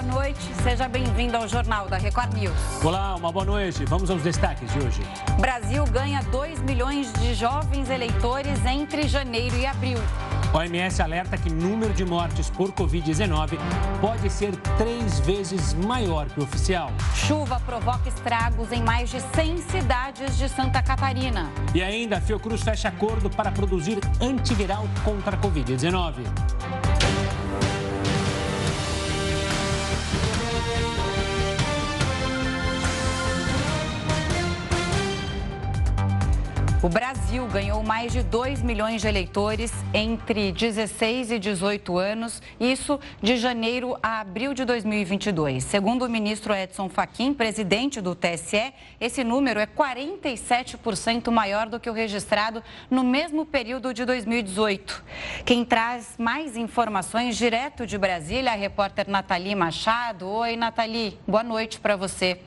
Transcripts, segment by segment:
boa noite. Seja bem-vindo ao Jornal da Record News. Olá, uma boa noite. Vamos aos destaques de hoje. Brasil ganha 2 milhões de jovens eleitores entre janeiro e abril. OMS alerta que o número de mortes por Covid-19 pode ser três vezes maior que o oficial. Chuva provoca estragos em mais de 100 cidades de Santa Catarina. E ainda, a Fiocruz fecha acordo para produzir antiviral contra a Covid-19. O Brasil ganhou mais de 2 milhões de eleitores entre 16 e 18 anos, isso de janeiro a abril de 2022. Segundo o ministro Edson Fachin, presidente do TSE, esse número é 47% maior do que o registrado no mesmo período de 2018. Quem traz mais informações direto de Brasília a repórter Nathalie Machado. Oi, Nathalie, boa noite para você.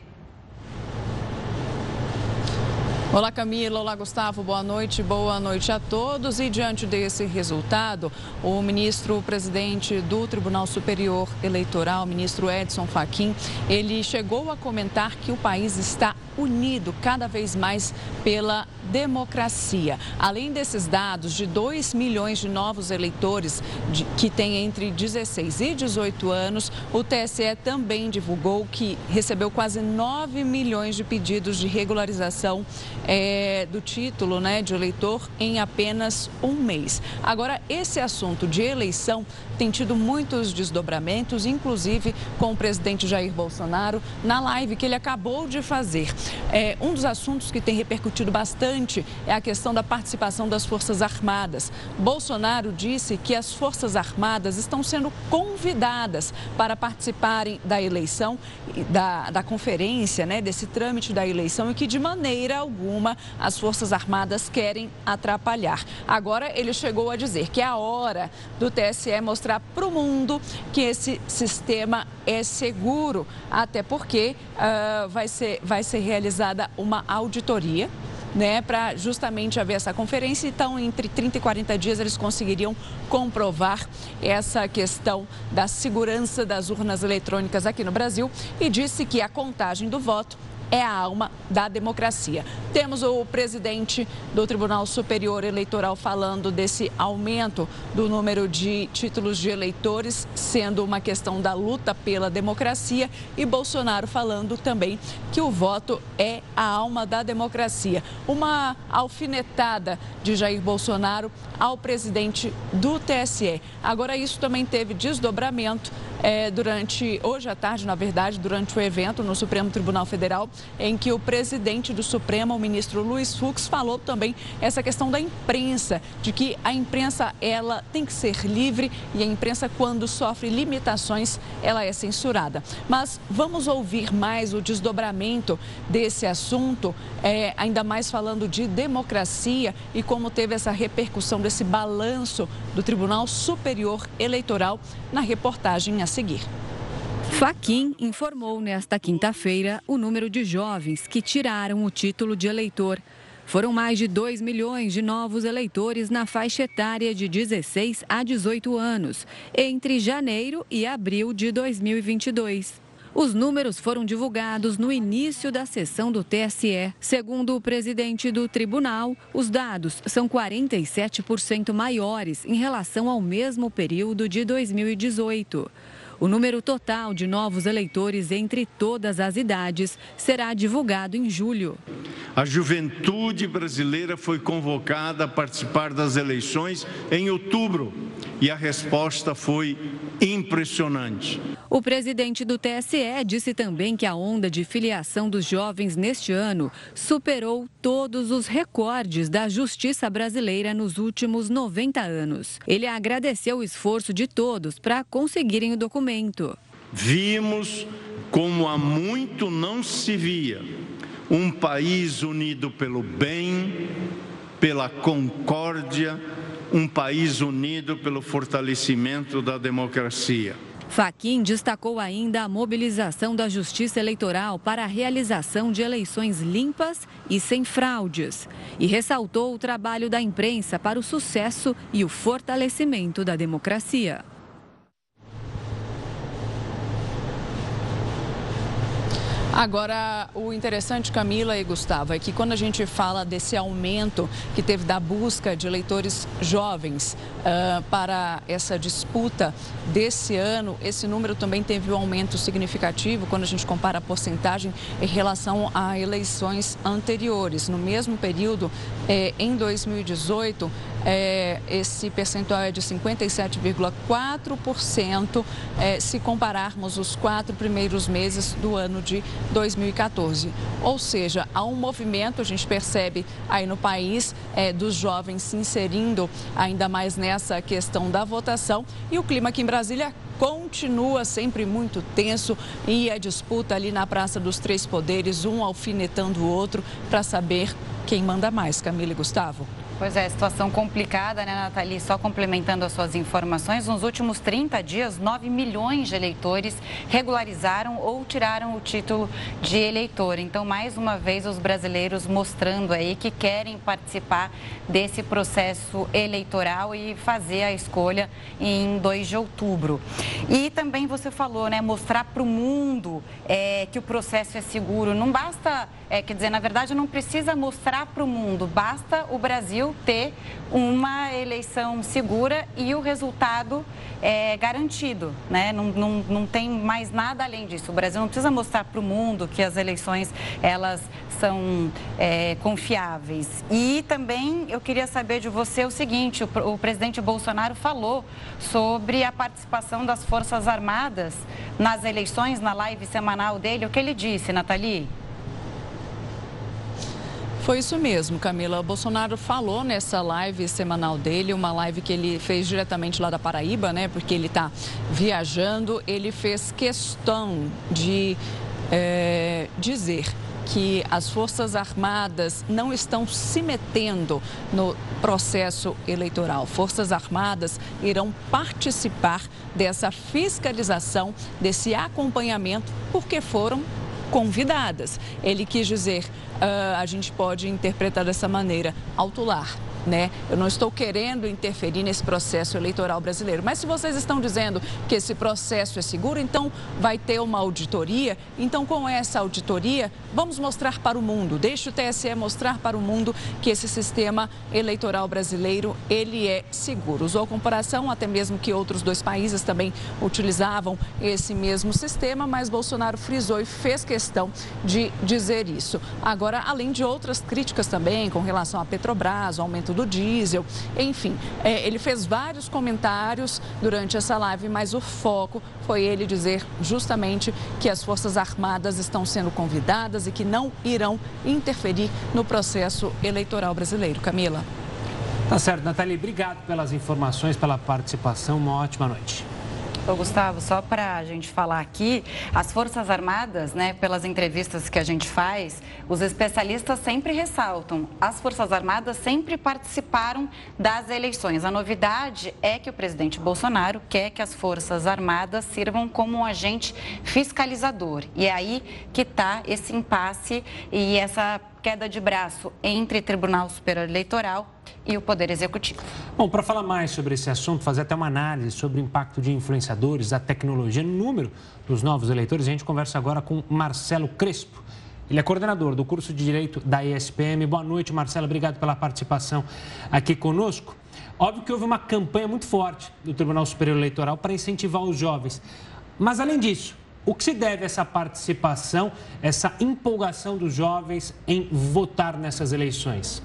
Olá Camila, olá Gustavo, boa noite, boa noite a todos. E diante desse resultado, o ministro presidente do Tribunal Superior Eleitoral, ministro Edson Fachin, ele chegou a comentar que o país está unido cada vez mais pela democracia. Além desses dados de 2 milhões de novos eleitores de, que têm entre 16 e 18 anos, o TSE também divulgou que recebeu quase 9 milhões de pedidos de regularização é, do título né, de eleitor em apenas um mês. Agora, esse assunto de eleição tem tido muitos desdobramentos, inclusive com o presidente Jair Bolsonaro, na live que ele acabou de fazer. É, um dos assuntos que tem repercutido bastante é a questão da participação das Forças Armadas. Bolsonaro disse que as Forças Armadas estão sendo convidadas para participarem da eleição, da, da conferência, né, desse trâmite da eleição e que de maneira alguma as Forças Armadas querem atrapalhar. Agora ele chegou a dizer que é a hora do TSE mostrar para o mundo que esse sistema é seguro, até porque uh, vai, ser, vai ser realizada uma auditoria né, para justamente haver essa conferência. Então, entre 30 e 40 dias, eles conseguiriam comprovar essa questão da segurança das urnas eletrônicas aqui no Brasil e disse que a contagem do voto é a alma da democracia. Temos o presidente do Tribunal Superior Eleitoral falando desse aumento do número de títulos de eleitores, sendo uma questão da luta pela democracia, e Bolsonaro falando também que o voto é a alma da democracia. Uma alfinetada de Jair Bolsonaro ao presidente do TSE. Agora, isso também teve desdobramento é, durante, hoje à tarde, na verdade, durante o evento no Supremo Tribunal Federal, em que o presidente do Supremo, o ministro Luiz Fux, falou também essa questão da imprensa, de que a imprensa ela tem que ser livre e a imprensa, quando sofre limitações, ela é censurada. Mas vamos ouvir mais o desdobramento desse assunto, é, ainda mais falando de democracia e como teve essa repercussão desse balanço do Tribunal Superior Eleitoral na reportagem a seguir. Faquim informou nesta quinta-feira o número de jovens que tiraram o título de eleitor. Foram mais de 2 milhões de novos eleitores na faixa etária de 16 a 18 anos, entre janeiro e abril de 2022. Os números foram divulgados no início da sessão do TSE. Segundo o presidente do tribunal, os dados são 47% maiores em relação ao mesmo período de 2018. O número total de novos eleitores entre todas as idades será divulgado em julho. A juventude brasileira foi convocada a participar das eleições em outubro e a resposta foi impressionante. O presidente do TSE disse também que a onda de filiação dos jovens neste ano superou todos os recordes da justiça brasileira nos últimos 90 anos. Ele agradeceu o esforço de todos para conseguirem o documento. Vimos como há muito não se via um país unido pelo bem, pela concórdia, um país unido pelo fortalecimento da democracia. Faquim destacou ainda a mobilização da Justiça Eleitoral para a realização de eleições limpas e sem fraudes. E ressaltou o trabalho da imprensa para o sucesso e o fortalecimento da democracia. Agora, o interessante, Camila e Gustavo, é que quando a gente fala desse aumento que teve da busca de eleitores jovens uh, para essa disputa desse ano, esse número também teve um aumento significativo quando a gente compara a porcentagem em relação a eleições anteriores. No mesmo período, eh, em 2018, é, esse percentual é de 57,4% é, se compararmos os quatro primeiros meses do ano de 2014. Ou seja, há um movimento, a gente percebe aí no país, é, dos jovens se inserindo ainda mais nessa questão da votação e o clima aqui em Brasília continua sempre muito tenso e a disputa ali na Praça dos Três Poderes, um alfinetando o outro para saber quem manda mais, Camila e Gustavo. Pois é, situação complicada, né, Nathalie? Só complementando as suas informações, nos últimos 30 dias, 9 milhões de eleitores regularizaram ou tiraram o título de eleitor. Então, mais uma vez, os brasileiros mostrando aí que querem participar desse processo eleitoral e fazer a escolha em 2 de outubro. E também você falou, né, mostrar para o mundo é, que o processo é seguro. Não basta, é, quer dizer, na verdade, não precisa mostrar para o mundo, basta o Brasil Brasil ter uma eleição segura e o resultado é, garantido. Né? Não, não, não tem mais nada além disso. O Brasil não precisa mostrar para o mundo que as eleições elas são é, confiáveis. E também eu queria saber de você o seguinte: o, o presidente Bolsonaro falou sobre a participação das Forças Armadas nas eleições, na live semanal dele. O que ele disse, Nathalie? Foi isso mesmo, Camila. O Bolsonaro falou nessa live semanal dele, uma live que ele fez diretamente lá da Paraíba, né? Porque ele está viajando. Ele fez questão de é, dizer que as Forças Armadas não estão se metendo no processo eleitoral. Forças Armadas irão participar dessa fiscalização, desse acompanhamento, porque foram convidadas. Ele quis dizer, uh, a gente pode interpretar dessa maneira, autular né? Eu não estou querendo interferir nesse processo eleitoral brasileiro. Mas se vocês estão dizendo que esse processo é seguro, então vai ter uma auditoria. Então, com essa auditoria, vamos mostrar para o mundo, deixe o TSE mostrar para o mundo que esse sistema eleitoral brasileiro, ele é seguro. Usou comparação até mesmo que outros dois países também utilizavam esse mesmo sistema, mas Bolsonaro frisou e fez questão de dizer isso. Agora, além de outras críticas também com relação à Petrobras, o aumento do diesel, enfim, é, ele fez vários comentários durante essa live, mas o foco foi ele dizer justamente que as Forças Armadas estão sendo convidadas e que não irão interferir no processo eleitoral brasileiro. Camila. Tá certo, Nathalie. Obrigado pelas informações, pela participação. Uma ótima noite. Ô, Gustavo, só para a gente falar aqui, as Forças Armadas, né, pelas entrevistas que a gente faz, os especialistas sempre ressaltam, as Forças Armadas sempre participaram das eleições. A novidade é que o presidente Bolsonaro quer que as Forças Armadas sirvam como um agente fiscalizador. E é aí que está esse impasse e essa queda de braço entre Tribunal Superior Eleitoral e o Poder Executivo. Bom, para falar mais sobre esse assunto, fazer até uma análise sobre o impacto de influenciadores, da tecnologia no número dos novos eleitores, a gente conversa agora com Marcelo Crespo. Ele é coordenador do curso de Direito da ESPM. Boa noite, Marcelo. Obrigado pela participação aqui conosco. Óbvio que houve uma campanha muito forte do Tribunal Superior Eleitoral para incentivar os jovens. Mas, além disso, o que se deve a essa participação, essa empolgação dos jovens em votar nessas eleições?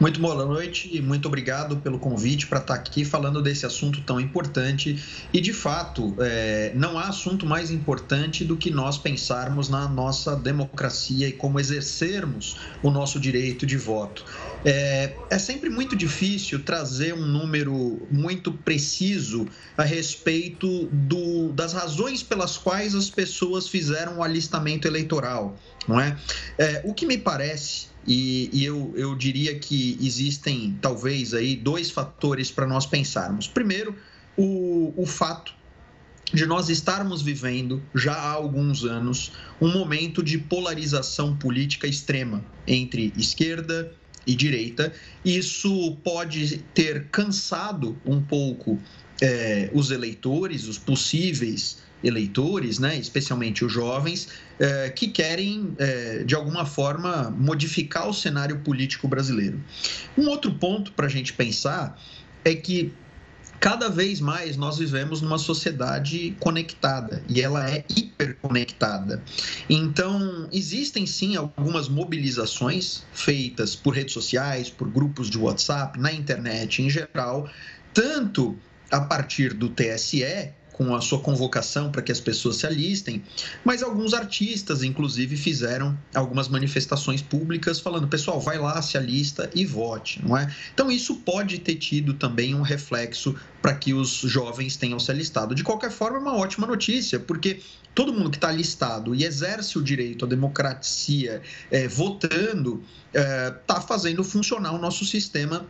Muito boa noite e muito obrigado pelo convite para estar aqui falando desse assunto tão importante. E, de fato, é, não há assunto mais importante do que nós pensarmos na nossa democracia e como exercermos o nosso direito de voto. É, é sempre muito difícil trazer um número muito preciso a respeito do, das razões pelas quais as pessoas fizeram o alistamento eleitoral, não é? é o que me parece e, e eu, eu diria que existem talvez aí dois fatores para nós pensarmos. Primeiro, o, o fato de nós estarmos vivendo já há alguns anos um momento de polarização política extrema entre esquerda e direita. Isso pode ter cansado um pouco é, os eleitores, os possíveis eleitores, né, especialmente os jovens, é, que querem, é, de alguma forma, modificar o cenário político brasileiro. Um outro ponto para a gente pensar é que cada vez mais nós vivemos numa sociedade conectada e ela é hiperconectada. Então, existem sim algumas mobilizações feitas por redes sociais, por grupos de WhatsApp, na internet em geral, tanto a partir do TSE, com a sua convocação para que as pessoas se alistem, mas alguns artistas, inclusive, fizeram algumas manifestações públicas falando: pessoal, vai lá, se alista e vote, não é? Então, isso pode ter tido também um reflexo para que os jovens tenham se alistado. De qualquer forma, é uma ótima notícia, porque todo mundo que está listado e exerce o direito à democracia é, votando está é, fazendo funcionar o nosso sistema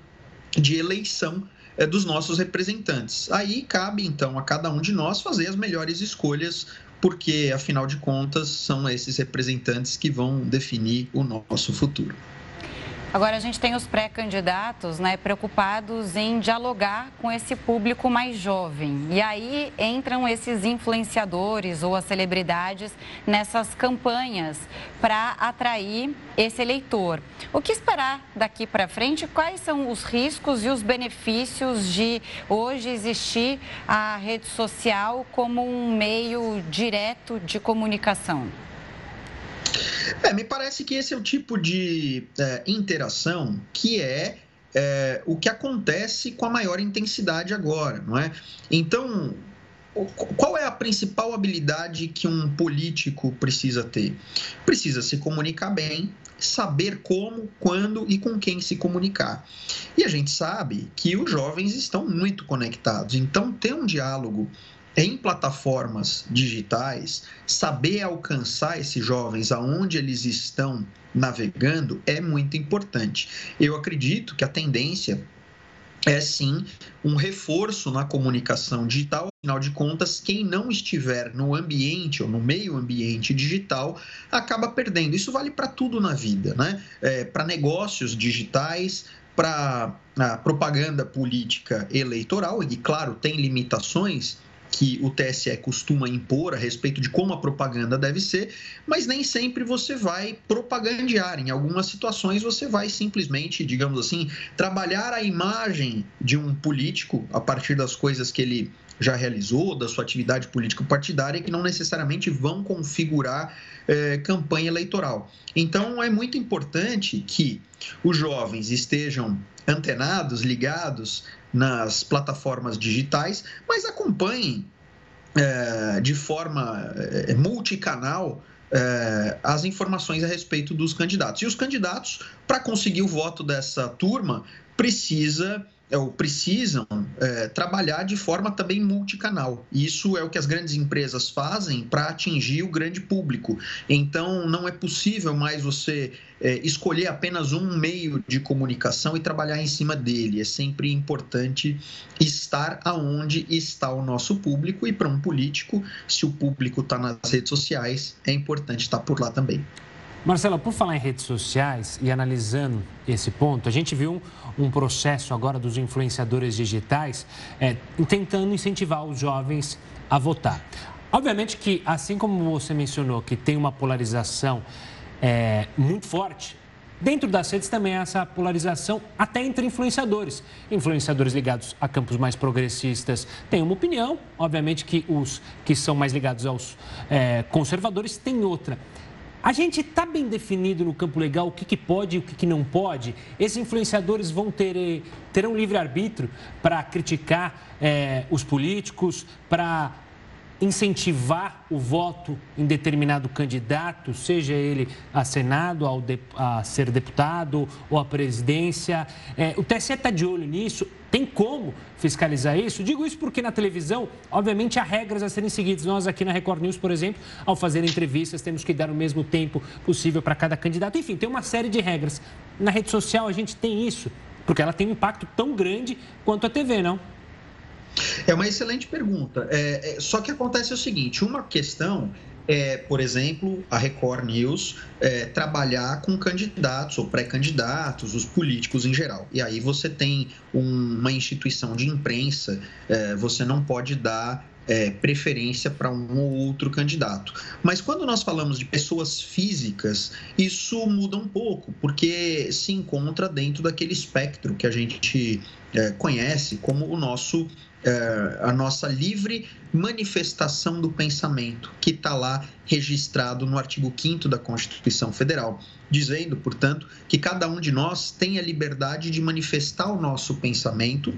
de eleição é, dos nossos representantes. Aí cabe, então, a cada um de nós fazer as melhores escolhas, porque, afinal de contas, são esses representantes que vão definir o nosso futuro. Agora, a gente tem os pré-candidatos né, preocupados em dialogar com esse público mais jovem. E aí entram esses influenciadores ou as celebridades nessas campanhas para atrair esse eleitor. O que esperar daqui para frente? Quais são os riscos e os benefícios de hoje existir a rede social como um meio direto de comunicação? É, me parece que esse é o tipo de é, interação que é, é, o que acontece com a maior intensidade agora, não é? Então, qual é a principal habilidade que um político precisa ter? Precisa se comunicar bem, saber como, quando e com quem se comunicar. E a gente sabe que os jovens estão muito conectados, então ter um diálogo em plataformas digitais, saber alcançar esses jovens aonde eles estão navegando é muito importante. Eu acredito que a tendência é sim um reforço na comunicação digital. Afinal de contas, quem não estiver no ambiente ou no meio ambiente digital acaba perdendo. Isso vale para tudo na vida, né? É, para negócios digitais, para propaganda política eleitoral, e claro, tem limitações que o TSE costuma impor a respeito de como a propaganda deve ser, mas nem sempre você vai propagandear. Em algumas situações você vai simplesmente, digamos assim, trabalhar a imagem de um político a partir das coisas que ele já realizou, da sua atividade política partidária, que não necessariamente vão configurar eh, campanha eleitoral. Então, é muito importante que os jovens estejam antenados, ligados nas plataformas digitais, mas acompanhem é, de forma é, multicanal é, as informações a respeito dos candidatos. E os candidatos, para conseguir o voto dessa turma, precisa é, ou precisam é, trabalhar de forma também multicanal. Isso é o que as grandes empresas fazem para atingir o grande público. Então, não é possível mais você é, escolher apenas um meio de comunicação e trabalhar em cima dele. É sempre importante estar aonde está o nosso público e para um político, se o público está nas redes sociais, é importante estar por lá também. Marcela, por falar em redes sociais e analisando esse ponto, a gente viu um, processo agora dos influenciadores digitais é, tentando incentivar os jovens a votar. Obviamente que, assim como você mencionou, que tem uma polarização é, muito forte, Dentro das redes também há essa polarização, até entre influenciadores. Influenciadores ligados a campos mais progressistas têm uma opinião, obviamente que os que são mais ligados aos é, conservadores têm outra. A gente está bem definido no campo legal o que, que pode e o que, que não pode? Esses influenciadores vão ter eh, terão livre-arbítrio para criticar é, os políticos, para incentivar o voto em determinado candidato, seja ele a Senado, ao de, a ser deputado ou a presidência. É, o TSE está de olho nisso. Tem como fiscalizar isso? Digo isso porque na televisão, obviamente, há regras a serem seguidas. Nós aqui na Record News, por exemplo, ao fazer entrevistas, temos que dar o mesmo tempo possível para cada candidato. Enfim, tem uma série de regras. Na rede social a gente tem isso, porque ela tem um impacto tão grande quanto a TV, não? É uma excelente pergunta. É, é, só que acontece o seguinte: uma questão é, por exemplo, a Record News é, trabalhar com candidatos ou pré-candidatos, os políticos em geral. E aí você tem um, uma instituição de imprensa, é, você não pode dar é, preferência para um ou outro candidato. Mas quando nós falamos de pessoas físicas, isso muda um pouco, porque se encontra dentro daquele espectro que a gente é, conhece como o nosso é, a nossa livre manifestação do pensamento, que está lá registrado no artigo 5 da Constituição Federal, dizendo, portanto, que cada um de nós tem a liberdade de manifestar o nosso pensamento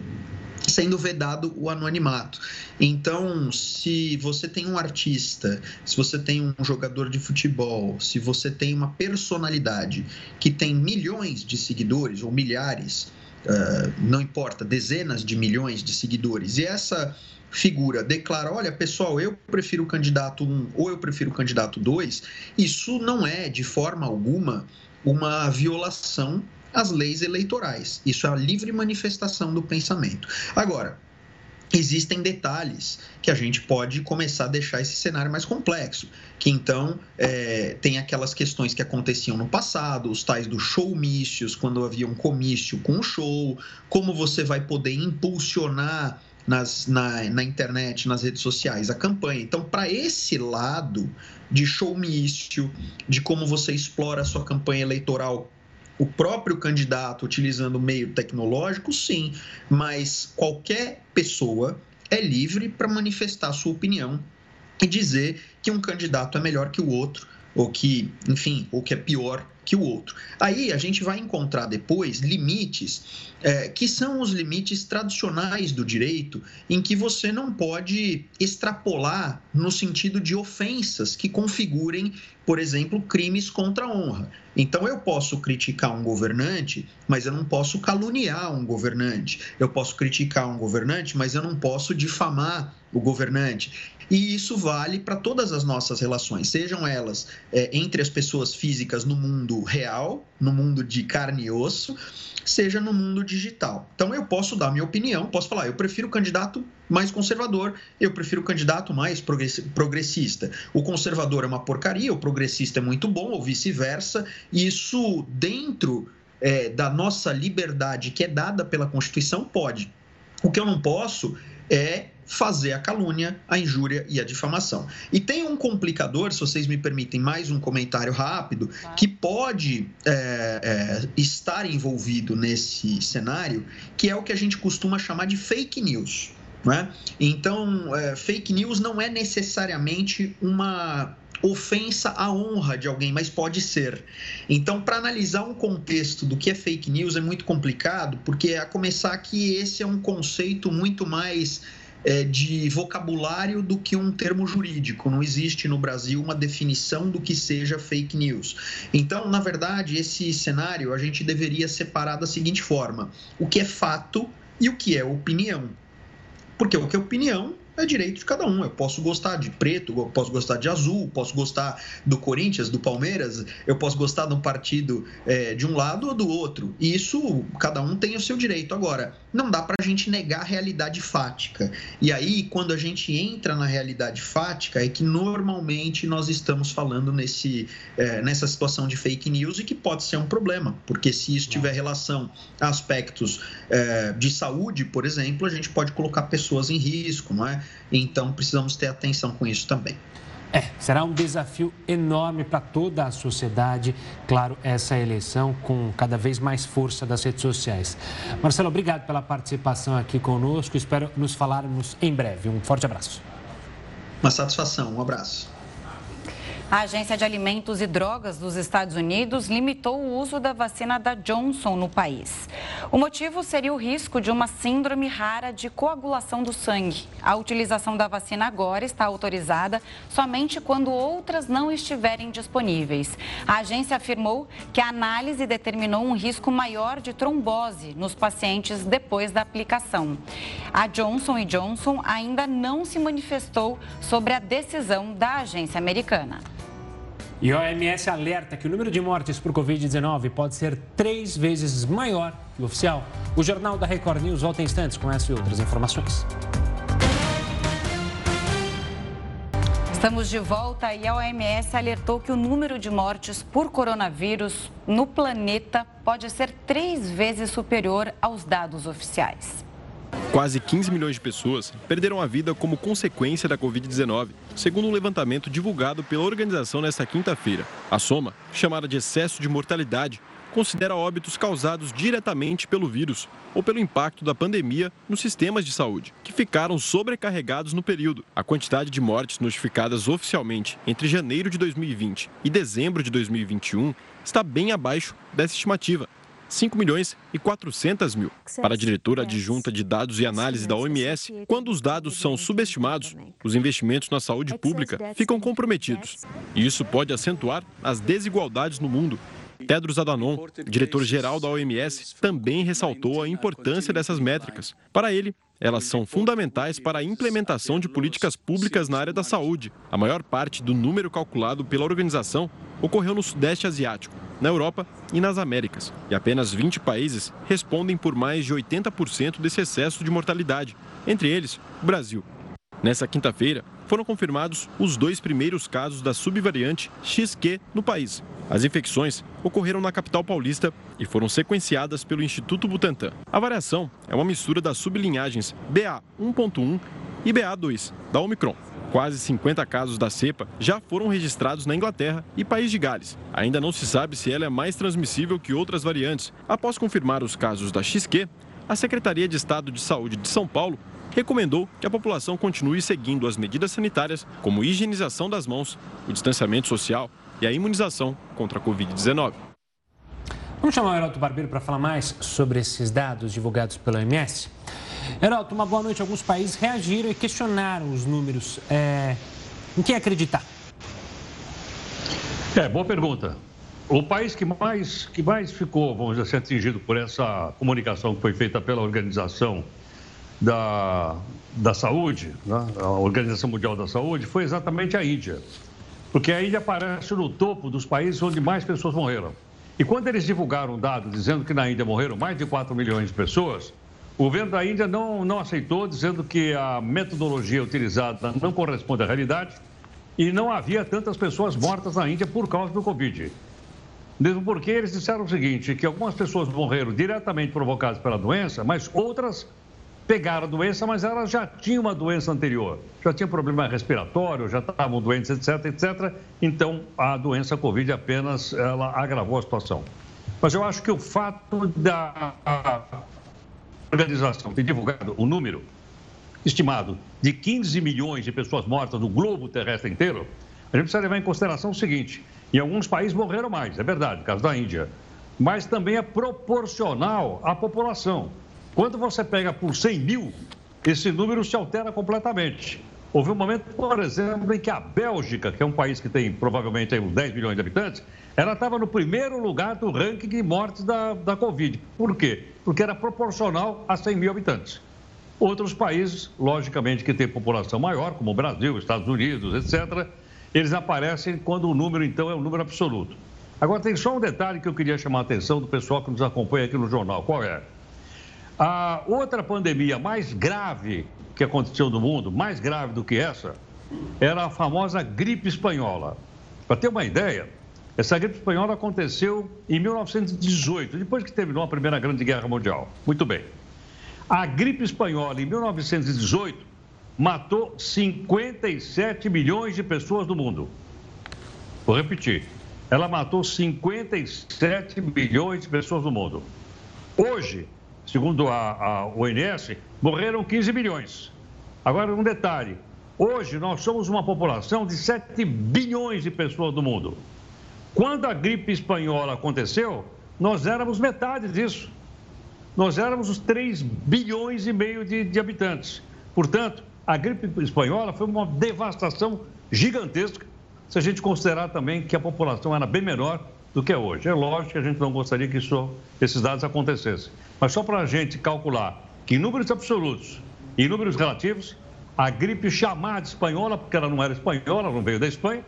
sendo vedado o anonimato. Então, se você tem um artista, se você tem um jogador de futebol, se você tem uma personalidade que tem milhões de seguidores ou milhares, uh, não importa, dezenas de milhões de seguidores, e essa figura declara, olha, pessoal, eu prefiro o candidato 1 ou eu prefiro o candidato 2, isso não é de forma alguma uma violação as leis eleitorais. Isso é a livre manifestação do pensamento. Agora, existem detalhes que a gente pode começar a deixar esse cenário mais complexo. Que então é, tem aquelas questões que aconteciam no passado, os tais dos showmícios, quando havia um comício com um show, como você vai poder impulsionar nas, na, na internet, nas redes sociais, a campanha. Então, para esse lado de showmício, de como você explora a sua campanha eleitoral o próprio candidato utilizando meio tecnológico, sim, mas qualquer pessoa é livre para manifestar sua opinião e dizer que um candidato é melhor que o outro, ou que, enfim, ou que é pior que o outro. Aí a gente vai encontrar depois limites é, que são os limites tradicionais do direito, em que você não pode extrapolar no sentido de ofensas que configurem, por exemplo, crimes contra a honra. Então eu posso criticar um governante, mas eu não posso caluniar um governante. Eu posso criticar um governante, mas eu não posso difamar o governante. E isso vale para todas as nossas relações, sejam elas é, entre as pessoas físicas no mundo real, no mundo de carne e osso, seja no mundo digital. Então eu posso dar minha opinião, posso falar, eu prefiro o candidato mais conservador, eu prefiro o candidato mais progressista. O conservador é uma porcaria, o progressista é muito bom, ou vice-versa. Isso dentro é, da nossa liberdade que é dada pela Constituição pode. O que eu não posso é fazer a calúnia, a injúria e a difamação. E tem um complicador, se vocês me permitem mais um comentário rápido, que pode é, é, estar envolvido nesse cenário, que é o que a gente costuma chamar de fake news. Né? Então, é, fake news não é necessariamente uma ofensa à honra de alguém, mas pode ser. Então, para analisar um contexto do que é fake news é muito complicado, porque a começar que esse é um conceito muito mais é, de vocabulário do que um termo jurídico. Não existe no Brasil uma definição do que seja fake news. Então, na verdade, esse cenário a gente deveria separar da seguinte forma: o que é fato e o que é opinião. Porque o que é opinião é direito de cada um. Eu posso gostar de preto, eu posso gostar de azul, posso gostar do Corinthians, do Palmeiras, eu posso gostar de um partido é, de um lado ou do outro. E isso, cada um tem o seu direito. Agora, não dá para a gente negar a realidade fática. E aí, quando a gente entra na realidade fática, é que normalmente nós estamos falando nesse, é, nessa situação de fake news e que pode ser um problema, porque se isso tiver relação a aspectos é, de saúde, por exemplo, a gente pode colocar pessoas em risco, não é? Então precisamos ter atenção com isso também. É, será um desafio enorme para toda a sociedade, claro, essa eleição com cada vez mais força das redes sociais. Marcelo, obrigado pela participação aqui conosco. Espero nos falarmos em breve. Um forte abraço. Uma satisfação, um abraço. A Agência de Alimentos e Drogas dos Estados Unidos limitou o uso da vacina da Johnson no país. O motivo seria o risco de uma síndrome rara de coagulação do sangue. A utilização da vacina agora está autorizada somente quando outras não estiverem disponíveis. A agência afirmou que a análise determinou um risco maior de trombose nos pacientes depois da aplicação. A Johnson Johnson ainda não se manifestou sobre a decisão da agência americana. E a OMS alerta que o número de mortes por Covid-19 pode ser três vezes maior que o oficial. O Jornal da Record News volta em instantes com essas e outras informações. Estamos de volta e a OMS alertou que o número de mortes por coronavírus no planeta pode ser três vezes superior aos dados oficiais. Quase 15 milhões de pessoas perderam a vida como consequência da Covid-19, segundo um levantamento divulgado pela organização nesta quinta-feira. A soma, chamada de excesso de mortalidade, considera óbitos causados diretamente pelo vírus ou pelo impacto da pandemia nos sistemas de saúde, que ficaram sobrecarregados no período. A quantidade de mortes notificadas oficialmente entre janeiro de 2020 e dezembro de 2021 está bem abaixo dessa estimativa, 5 milhões e 400 mil. Para a diretora adjunta de dados e análise da OMS, quando os dados são subestimados, os investimentos na saúde pública ficam comprometidos. E isso pode acentuar as desigualdades no mundo. Tedros Adhanom, diretor-geral da OMS, também ressaltou a importância dessas métricas. Para ele, elas são fundamentais para a implementação de políticas públicas na área da saúde. A maior parte do número calculado pela organização ocorreu no Sudeste Asiático, na Europa e nas Américas. E apenas 20 países respondem por mais de 80% desse excesso de mortalidade, entre eles o Brasil. Nessa quinta-feira, foram confirmados os dois primeiros casos da subvariante XQ no país. As infecções ocorreram na capital paulista e foram sequenciadas pelo Instituto Butantan. A variação é uma mistura das sublinhagens BA1.1 e BA2 da Omicron. Quase 50 casos da cepa já foram registrados na Inglaterra e País de Gales. Ainda não se sabe se ela é mais transmissível que outras variantes. Após confirmar os casos da XQ, a Secretaria de Estado de Saúde de São Paulo recomendou que a população continue seguindo as medidas sanitárias, como higienização das mãos, o distanciamento social e a imunização contra a Covid-19. Vamos chamar o Heraldo Barbeiro para falar mais sobre esses dados divulgados pela OMS? Heraldo, uma boa noite. Alguns países reagiram e questionaram os números. É... Em quem acreditar? É, boa pergunta. O país que mais, que mais ficou, vamos dizer assim, atingido por essa comunicação que foi feita pela Organização da, da Saúde, né? a Organização Mundial da Saúde, foi exatamente a Índia. Porque a Índia aparece no topo dos países onde mais pessoas morreram. E quando eles divulgaram um dado dizendo que na Índia morreram mais de 4 milhões de pessoas, o governo da Índia não, não aceitou, dizendo que a metodologia utilizada não corresponde à realidade e não havia tantas pessoas mortas na Índia por causa do Covid. Mesmo porque eles disseram o seguinte, que algumas pessoas morreram diretamente provocadas pela doença, mas outras pegaram a doença, mas elas já tinham uma doença anterior. Já tinham problema respiratório, já estavam doentes, etc, etc. Então, a doença Covid apenas ela agravou a situação. Mas eu acho que o fato da organização ter divulgado o número estimado de 15 milhões de pessoas mortas no globo terrestre inteiro, a gente precisa levar em consideração o seguinte: em alguns países morreram mais, é verdade, no caso da Índia, mas também é proporcional à população. Quando você pega por 100 mil, esse número se altera completamente. Houve um momento, por exemplo, em que a Bélgica, que é um país que tem provavelmente uns 10 milhões de habitantes, ela estava no primeiro lugar do ranking de mortes da, da Covid. Por quê? Porque era proporcional a 100 mil habitantes. Outros países, logicamente, que têm população maior, como o Brasil, Estados Unidos, etc., eles aparecem quando o número, então, é um número absoluto. Agora, tem só um detalhe que eu queria chamar a atenção do pessoal que nos acompanha aqui no jornal. Qual é? A outra pandemia mais grave que aconteceu no mundo, mais grave do que essa, era a famosa gripe espanhola. Para ter uma ideia, essa gripe espanhola aconteceu em 1918, depois que terminou a Primeira Grande Guerra Mundial. Muito bem. A gripe espanhola, em 1918, matou 57 milhões de pessoas no mundo. Vou repetir. Ela matou 57 milhões de pessoas no mundo. Hoje, segundo a, a ONS, morreram 15 milhões. Agora, um detalhe: hoje nós somos uma população de 7 bilhões de pessoas no mundo. Quando a gripe espanhola aconteceu, nós éramos metade disso. Nós éramos os 3 bilhões e meio de, de habitantes. Portanto, a gripe espanhola foi uma devastação gigantesca, se a gente considerar também que a população era bem menor do que é hoje. É lógico que a gente não gostaria que isso, esses dados acontecessem. Mas só para a gente calcular que em números absolutos e números relativos, a gripe chamada espanhola, porque ela não era espanhola, não veio da Espanha,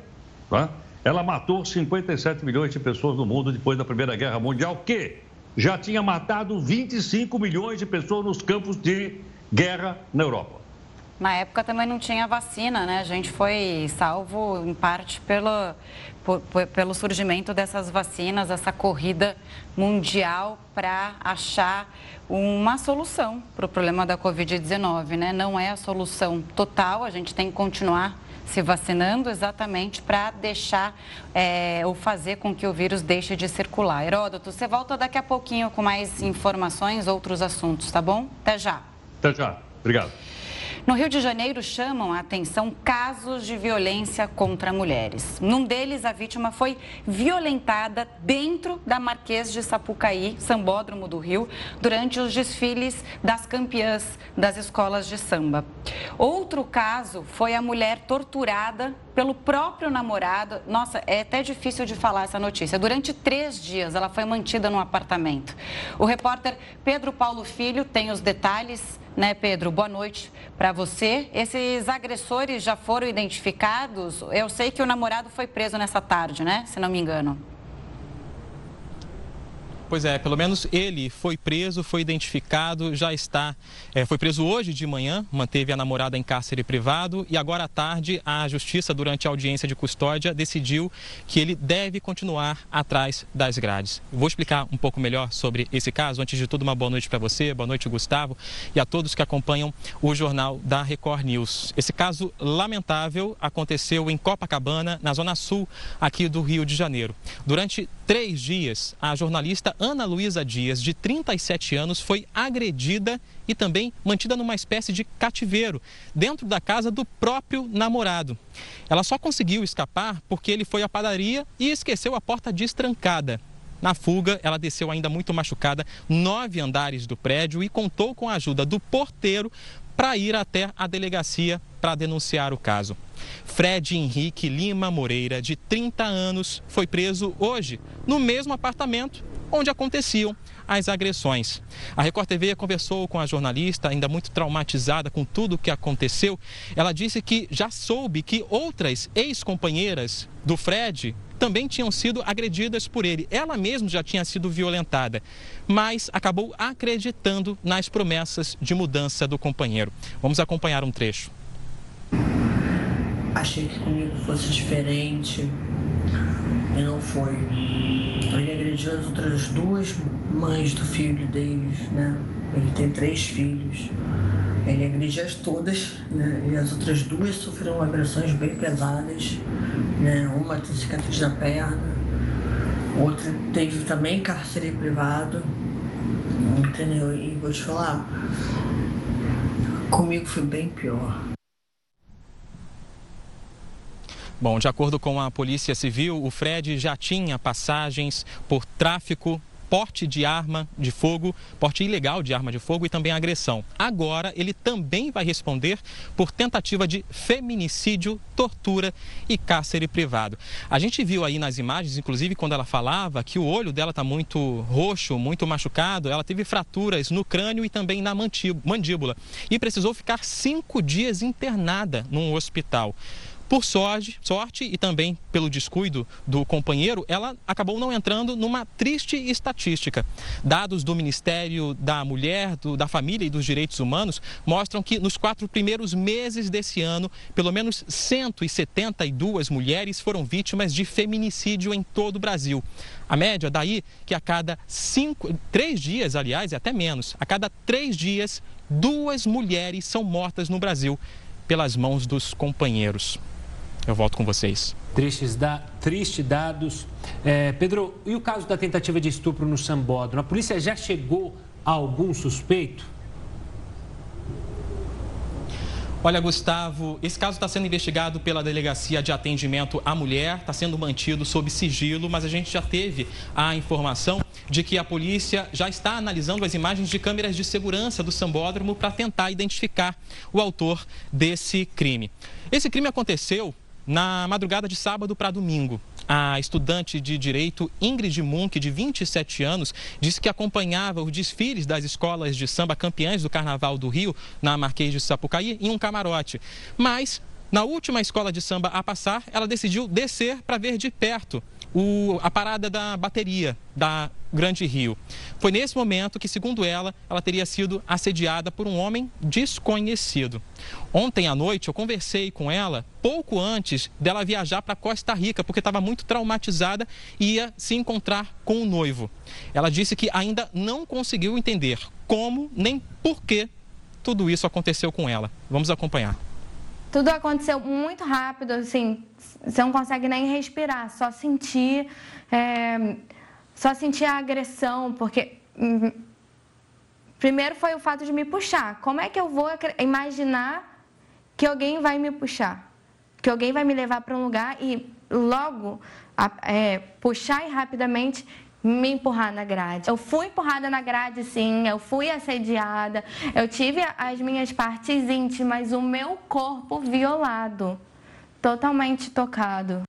tá? Ela matou 57 milhões de pessoas no mundo depois da Primeira Guerra Mundial, que já tinha matado 25 milhões de pessoas nos campos de guerra na Europa. Na época também não tinha vacina, né? A gente foi salvo em parte pelo, por, pelo surgimento dessas vacinas, essa corrida mundial para achar uma solução para o problema da Covid-19, né? Não é a solução total, a gente tem que continuar se vacinando exatamente para deixar é, ou fazer com que o vírus deixe de circular. Heródoto, você volta daqui a pouquinho com mais informações, outros assuntos, tá bom? Até já. Até já. Obrigado. No Rio de Janeiro, chamam a atenção casos de violência contra mulheres. Num deles, a vítima foi violentada dentro da Marquês de Sapucaí, Sambódromo do Rio, durante os desfiles das campeãs das escolas de samba. Outro caso foi a mulher torturada pelo próprio namorado. Nossa, é até difícil de falar essa notícia. Durante três dias, ela foi mantida no apartamento. O repórter Pedro Paulo Filho tem os detalhes né, Pedro? Boa noite para você. Esses agressores já foram identificados? Eu sei que o namorado foi preso nessa tarde, né? Se não me engano. Pois é, pelo menos ele foi preso, foi identificado, já está. É, foi preso hoje de manhã, manteve a namorada em cárcere privado e agora à tarde a justiça, durante a audiência de custódia, decidiu que ele deve continuar atrás das grades. Vou explicar um pouco melhor sobre esse caso. Antes de tudo, uma boa noite para você, boa noite, Gustavo, e a todos que acompanham o jornal da Record News. Esse caso lamentável aconteceu em Copacabana, na zona sul aqui do Rio de Janeiro. Durante três dias, a jornalista Ana Luísa Dias, de 37 anos, foi agredida e também mantida numa espécie de cativeiro, dentro da casa do próprio namorado. Ela só conseguiu escapar porque ele foi à padaria e esqueceu a porta destrancada. Na fuga, ela desceu ainda muito machucada nove andares do prédio e contou com a ajuda do porteiro para ir até a delegacia para denunciar o caso. Fred Henrique Lima Moreira, de 30 anos, foi preso hoje no mesmo apartamento onde aconteciam as agressões. A Record TV conversou com a jornalista, ainda muito traumatizada com tudo o que aconteceu. Ela disse que já soube que outras ex-companheiras do Fred também tinham sido agredidas por ele. Ela mesma já tinha sido violentada, mas acabou acreditando nas promessas de mudança do companheiro. Vamos acompanhar um trecho. Achei que comigo fosse diferente e não foi. Ele agrediu as outras duas mães do filho deles, né? Ele tem três filhos. Ele agrediu as todas, né? E as outras duas sofreram agressões bem pesadas, né? Uma tem cicatriz na perna, outra teve também cárcere privado, entendeu? E vou te falar, comigo foi bem pior. Bom, de acordo com a Polícia Civil, o Fred já tinha passagens por tráfico porte de arma de fogo, porte ilegal de arma de fogo e também agressão. Agora, ele também vai responder por tentativa de feminicídio, tortura e cárcere privado. A gente viu aí nas imagens, inclusive quando ela falava, que o olho dela está muito roxo, muito machucado. Ela teve fraturas no crânio e também na mandíbula e precisou ficar cinco dias internada num hospital. Por sorte, sorte e também pelo descuido do companheiro, ela acabou não entrando numa triste estatística. Dados do Ministério da Mulher, do, da Família e dos Direitos Humanos mostram que nos quatro primeiros meses desse ano, pelo menos 172 mulheres foram vítimas de feminicídio em todo o Brasil. A média daí que a cada cinco, três dias, aliás, e até menos, a cada três dias, duas mulheres são mortas no Brasil pelas mãos dos companheiros. Eu volto com vocês. Tristes, da, triste dados. É, Pedro, e o caso da tentativa de estupro no Sambódromo? A polícia já chegou a algum suspeito? Olha, Gustavo, esse caso está sendo investigado pela Delegacia de Atendimento à Mulher, está sendo mantido sob sigilo, mas a gente já teve a informação de que a polícia já está analisando as imagens de câmeras de segurança do Sambódromo para tentar identificar o autor desse crime. Esse crime aconteceu na madrugada de sábado para domingo, a estudante de direito Ingrid Munk, de 27 anos, disse que acompanhava os desfiles das escolas de samba campeãs do Carnaval do Rio, na Marquês de Sapucaí, em um camarote. Mas Na última escola de samba a passar, ela decidiu descer para ver de perto o, a parada da bateria da Grande Rio. Foi nesse momento que, segundo ela, ela teria sido assediada por um homem desconhecido. Ontem à noite eu conversei com ela pouco antes dela viajar para Costa Rica, porque estava muito traumatizada e ia se encontrar com o noivo. Ela disse que ainda não conseguiu entender como nem por que tudo isso aconteceu com ela. Vamos acompanhar. Tudo aconteceu muito rápido, assim, você não consegue nem respirar, só sentir. É só senti a agressão, porque hum, primeiro foi o fato de me puxar. Como é que eu vou imaginar que alguém vai me puxar? Que alguém vai me levar para um lugar e logo é, puxar e rapidamente me empurrar na grade. Eu fui empurrada na grade, sim, eu fui assediada, eu tive as minhas partes íntimas, o meu corpo violado, totalmente tocado.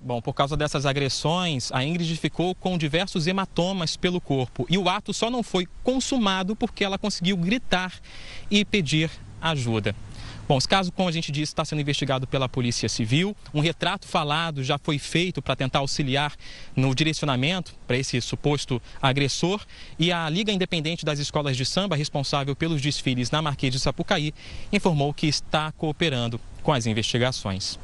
Bom, por causa dessas agressões, a Ingrid ficou com diversos hematomas pelo corpo e o ato só não foi consumado porque ela conseguiu gritar e pedir ajuda. Bom, esse caso, como a gente disse, está sendo investigado pela Polícia Civil. Um retrato falado já foi feito para tentar auxiliar no direcionamento para esse suposto agressor. E a Liga Independente das Escolas de Samba, responsável pelos desfiles na Marquês de Sapucaí, informou que está cooperando com as investigações.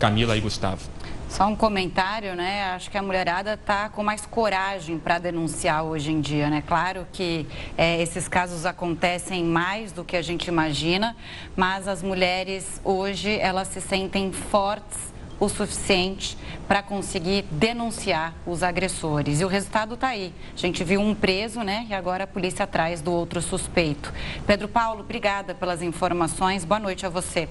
Camila e Gustavo. Só um comentário, né? Acho que a mulherada está com mais coragem para denunciar hoje em dia, né? Claro que é, esses casos acontecem mais do que a gente imagina, mas as mulheres hoje elas se sentem fortes o suficiente para conseguir denunciar os agressores. E o resultado está aí. A gente viu um preso, né? E agora a polícia atrás do outro suspeito. Pedro Paulo, obrigada pelas informações. Boa noite a você.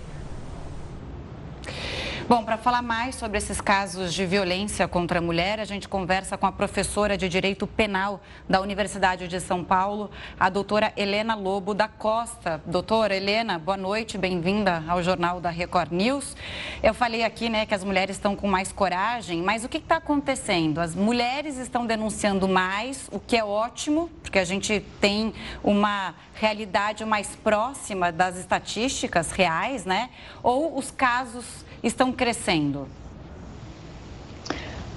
Bom, para falar mais sobre esses casos de violência contra a mulher, a gente conversa com a professora de Direito Penal da Universidade de São Paulo, a doutora Helena Lobo da Costa. Doutora Helena, boa noite, bem-vinda ao Jornal da Record News. Eu falei aqui né, que as mulheres estão com mais coragem, mas o que está acontecendo? As mulheres estão denunciando mais, o que é ótimo, porque a gente tem uma realidade mais próxima das estatísticas reais, né? Ou os casos estão crescendo?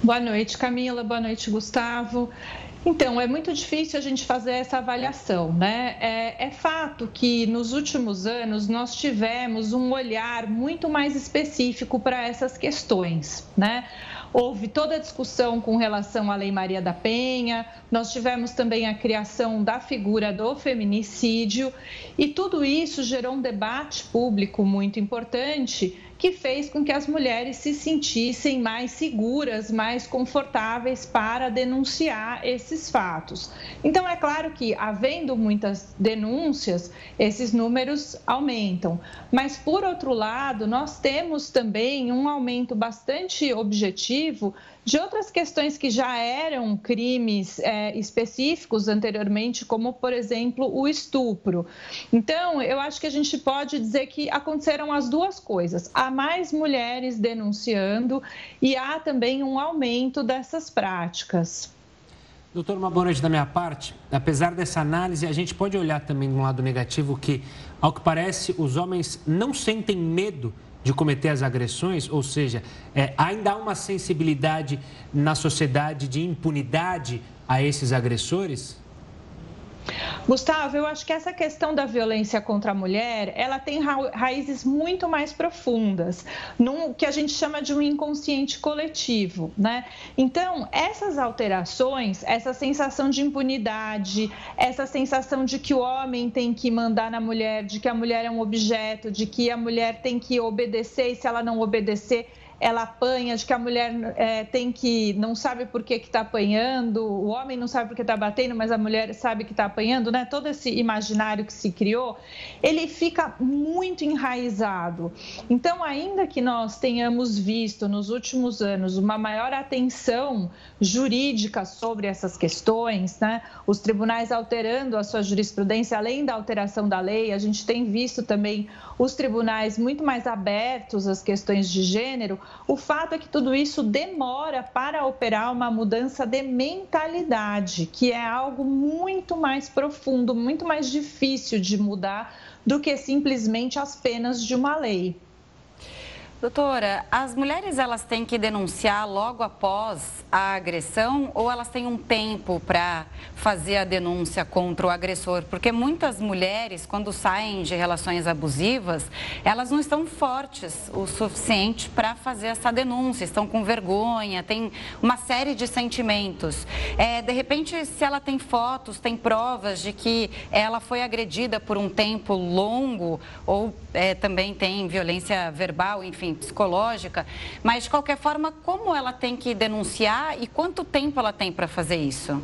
Boa noite, Camila. Boa noite, Gustavo. Então, é muito difícil a gente fazer essa avaliação, né? É, é, fato que nos últimos anos nós tivemos um olhar muito mais específico para essas questões, né? Houve toda a discussão com relação à Lei Maria da Penha, nós tivemos também a criação da figura do feminicídio, e tudo isso gerou um debate público muito importante que fez com que as mulheres se sentissem mais seguras, mais confortáveis para denunciar esses fatos. Então, é claro que, havendo muitas denúncias, esses números aumentam. Mas, por outro lado, nós temos também um aumento bastante objetivo de outras questões que já eram crimes é, específicos anteriormente, como, por exemplo, o estupro. Então, eu acho que a gente pode dizer que aconteceram as duas coisas. Há mais mulheres denunciando e há também um aumento dessas práticas. Doutor, uma boa noite da minha parte. Apesar dessa análise, a gente pode olhar também de um lado negativo que, ao que parece, os homens não sentem medo de cometer as agressões, ou seja, é, ainda há uma sensibilidade na sociedade de impunidade a esses agressores? Gustavo, eu acho que essa questão da violência contra a mulher, ela tem raízes muito mais profundas, num que a gente chama de um inconsciente coletivo, né? Então, essas alterações, essa sensação de impunidade, essa sensação de que o homem tem que mandar na mulher, de que a mulher é um objeto, de que a mulher tem que obedecer e se ela não obedecer, ela apanha, de que a mulher é, tem que não sabe por que está apanhando, o homem não sabe por que está batendo, mas a mulher sabe que está apanhando, né? Todo esse imaginário que se criou, ele fica muito enraizado. Então, ainda que nós tenhamos visto nos últimos anos uma maior atenção jurídica sobre essas questões, né? Os tribunais alterando a sua jurisprudência, além da alteração da lei, a gente tem visto também os tribunais muito mais abertos às questões de gênero, o fato é que tudo isso demora para operar uma mudança de mentalidade, que é algo muito mais profundo, muito mais difícil de mudar do que simplesmente as penas de uma lei. Doutora, as mulheres elas têm que denunciar logo após a agressão ou elas têm um tempo para fazer a denúncia contra o agressor? Porque muitas mulheres, quando saem de relações abusivas, elas não estão fortes o suficiente para fazer essa denúncia, estão com vergonha, tem uma série de sentimentos. É, de repente, se ela tem fotos, tem provas de que ela foi agredida por um tempo longo ou é, também tem violência verbal, enfim psicológica, mas de qualquer forma, como ela tem que denunciar e quanto tempo ela tem para fazer isso?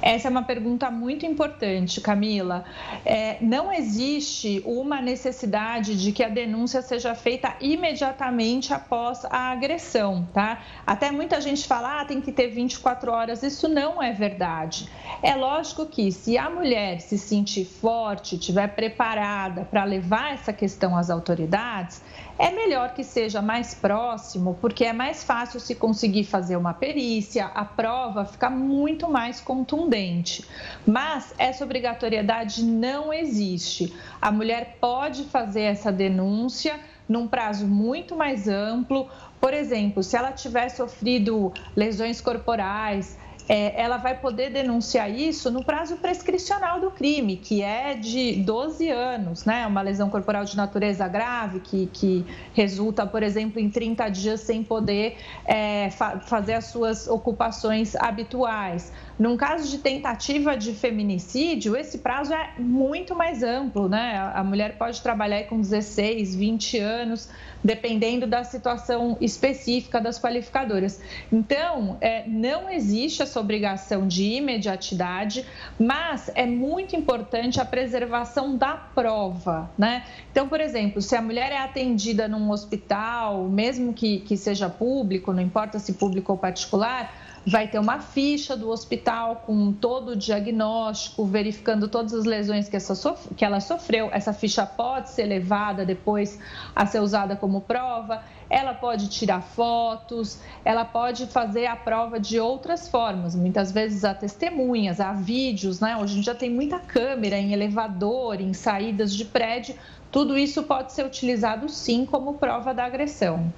Essa é uma pergunta muito importante, Camila. É, não existe uma necessidade de que a denúncia seja feita imediatamente após a agressão, tá? Até muita gente fala, ah, tem que ter 24 horas. Isso não é verdade. É lógico que se a mulher se sentir forte, estiver preparada para levar essa questão às autoridades, é melhor que seja mais próximo, porque é mais fácil se conseguir fazer uma perícia, a prova fica muito mais contundente. Mas essa obrigatoriedade não existe. A mulher pode fazer essa denúncia num prazo muito mais amplo. Por exemplo, se ela tiver sofrido lesões corporais, é, ela vai poder denunciar isso no prazo prescricional do crime, que é de 12 anos, né? Uma lesão corporal de natureza grave, que, que resulta, por exemplo, em 30 dias sem poder é, fa fazer as suas ocupações habituais. Num caso de tentativa de feminicídio, esse prazo é muito mais amplo, né? A mulher pode trabalhar com 16, 20 anos dependendo da situação específica das qualificadoras. Então, é, não existe essa obrigação de imediatidade, mas é muito importante a preservação da prova, né? Então, por exemplo, se a mulher é atendida num hospital, mesmo que, que seja público, não importa se público ou particular, vai ter uma ficha do hospital com todo o diagnóstico, verificando todas as lesões que, essa, que ela sofreu. Essa ficha pode ser levada depois a ser usada como prova. Ela pode tirar fotos, ela pode fazer a prova de outras formas. Muitas vezes há testemunhas, há vídeos, né? Hoje a gente já tem muita câmera em elevador, em saídas de prédio. Tudo isso pode ser utilizado sim como prova da agressão.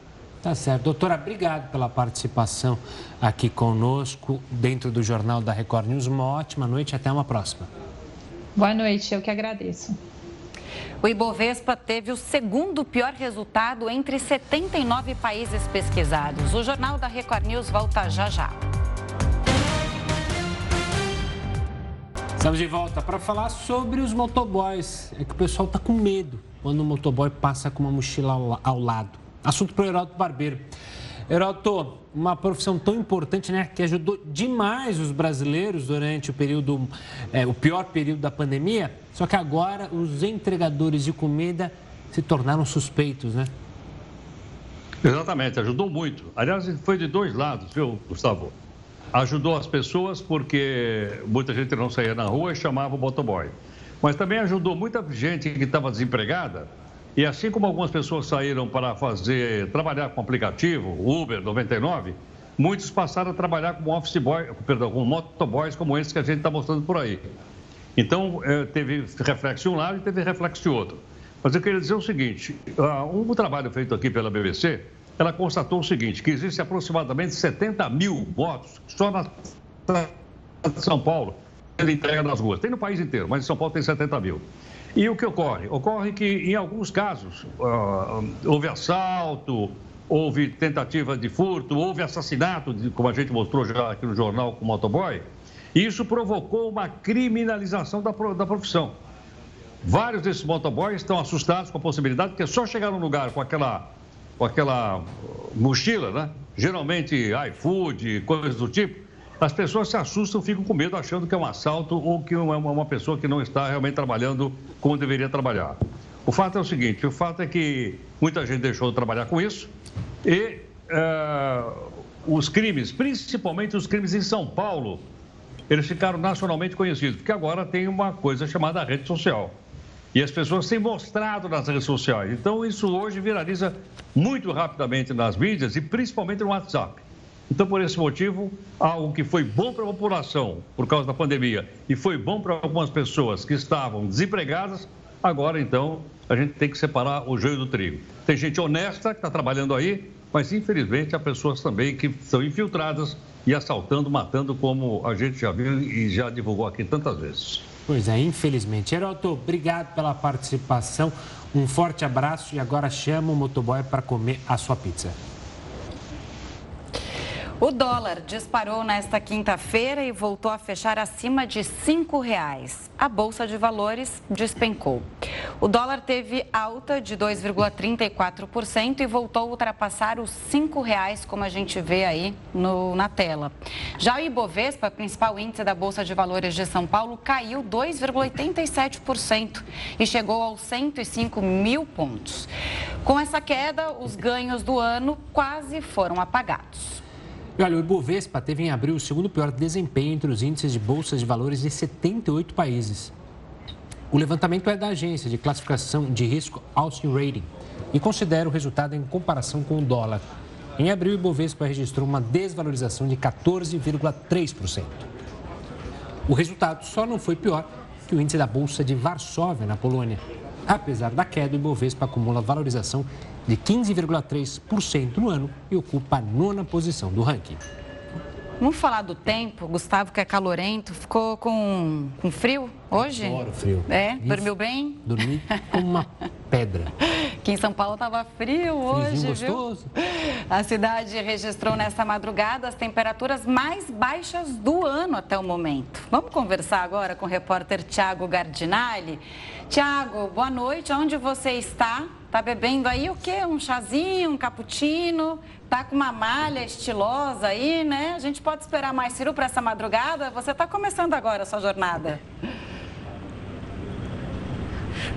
Tá certo. Doutora, obrigado pela participação aqui conosco dentro do Jornal da Record News. Uma ótima noite e até uma próxima. Boa noite, eu que agradeço. O Ibovespa teve o segundo pior resultado entre 79 países pesquisados. O Jornal da Record News volta já já. Estamos de volta para falar sobre os motoboys. É que o pessoal está com medo quando o motoboy passa com uma mochila ao lado. Assunto para o Heroto Barbeiro. Heroto, uma profissão tão importante, né, que ajudou demais os brasileiros durante o período, é, o pior período da pandemia, só que agora os entregadores de comida se tornaram suspeitos, né? Exatamente, ajudou muito. Aliás, foi de dois lados, viu, Gustavo? Ajudou as pessoas porque muita gente não saía na rua e chamava o motoboy. Mas também ajudou muita gente que estava desempregada e assim como algumas pessoas saíram para fazer, trabalhar com aplicativo, Uber 99, muitos passaram a trabalhar como office boy, perdão, como motoboys como esse que a gente está mostrando por aí. Então, é, teve reflexo de um lado e teve reflexo de outro. Mas eu queria dizer o seguinte, um trabalho feito aqui pela BBC, ela constatou o seguinte, que existe aproximadamente 70 mil motos só na São Paulo, entrega nas ruas. Tem no país inteiro, mas em São Paulo tem 70 mil. E o que ocorre? Ocorre que, em alguns casos, uh, houve assalto, houve tentativa de furto, houve assassinato, como a gente mostrou já aqui no jornal com o motoboy, e isso provocou uma criminalização da, da profissão. Vários desses motoboys estão assustados com a possibilidade, porque só chegar num lugar com aquela, com aquela mochila, né? geralmente iFood, coisas do tipo, as pessoas se assustam, ficam com medo, achando que é um assalto ou que é uma pessoa que não está realmente trabalhando como deveria trabalhar. O fato é o seguinte: o fato é que muita gente deixou de trabalhar com isso e uh, os crimes, principalmente os crimes em São Paulo, eles ficaram nacionalmente conhecidos, porque agora tem uma coisa chamada rede social. E as pessoas têm mostrado nas redes sociais. Então, isso hoje viraliza muito rapidamente nas mídias e principalmente no WhatsApp. Então, por esse motivo, algo que foi bom para a população por causa da pandemia e foi bom para algumas pessoas que estavam desempregadas, Agora, então, a gente tem que separar o joio do trigo. Tem gente honesta que está trabalhando aí, mas infelizmente há pessoas também que são infiltradas e assaltando, matando, como a gente já viu e já divulgou aqui tantas vezes. Pois é, infelizmente. Heroto, obrigado pela participação. Um forte abraço e agora chama o motoboy para comer a sua pizza. O dólar disparou nesta quinta-feira e voltou a fechar acima de R$ 5,00. A Bolsa de Valores despencou. O dólar teve alta de 2,34% e voltou a ultrapassar os R$ 5,00, como a gente vê aí no, na tela. Já o Ibovespa, principal índice da Bolsa de Valores de São Paulo, caiu 2,87% e chegou aos 105 mil pontos. Com essa queda, os ganhos do ano quase foram apagados. Olha, o Ibovespa teve em abril o segundo pior desempenho entre os índices de bolsas de valores de 78 países. O levantamento é da agência de classificação de risco Austin Rating e considera o resultado em comparação com o dólar. Em abril, o Ibovespa registrou uma desvalorização de 14,3%. O resultado só não foi pior que o índice da Bolsa de Varsóvia, na Polônia. Apesar da queda, o Ibovespa acumula valorização de 15,3% no ano e ocupa a nona posição do ranking. Vamos falar do tempo. Gustavo, que é calorento, ficou com, com frio hoje? Adoro frio. É? Dormiu bem? Dormi como uma pedra. Aqui em São Paulo estava frio hoje, gostoso. viu? A cidade registrou nesta madrugada as temperaturas mais baixas do ano até o momento. Vamos conversar agora com o repórter Tiago Gardinali. Tiago, boa noite. Onde você está? Tá bebendo aí o quê? Um chazinho, um cappuccino? Tá com uma malha estilosa aí, né? A gente pode esperar mais frio para essa madrugada? Você está começando agora a sua jornada.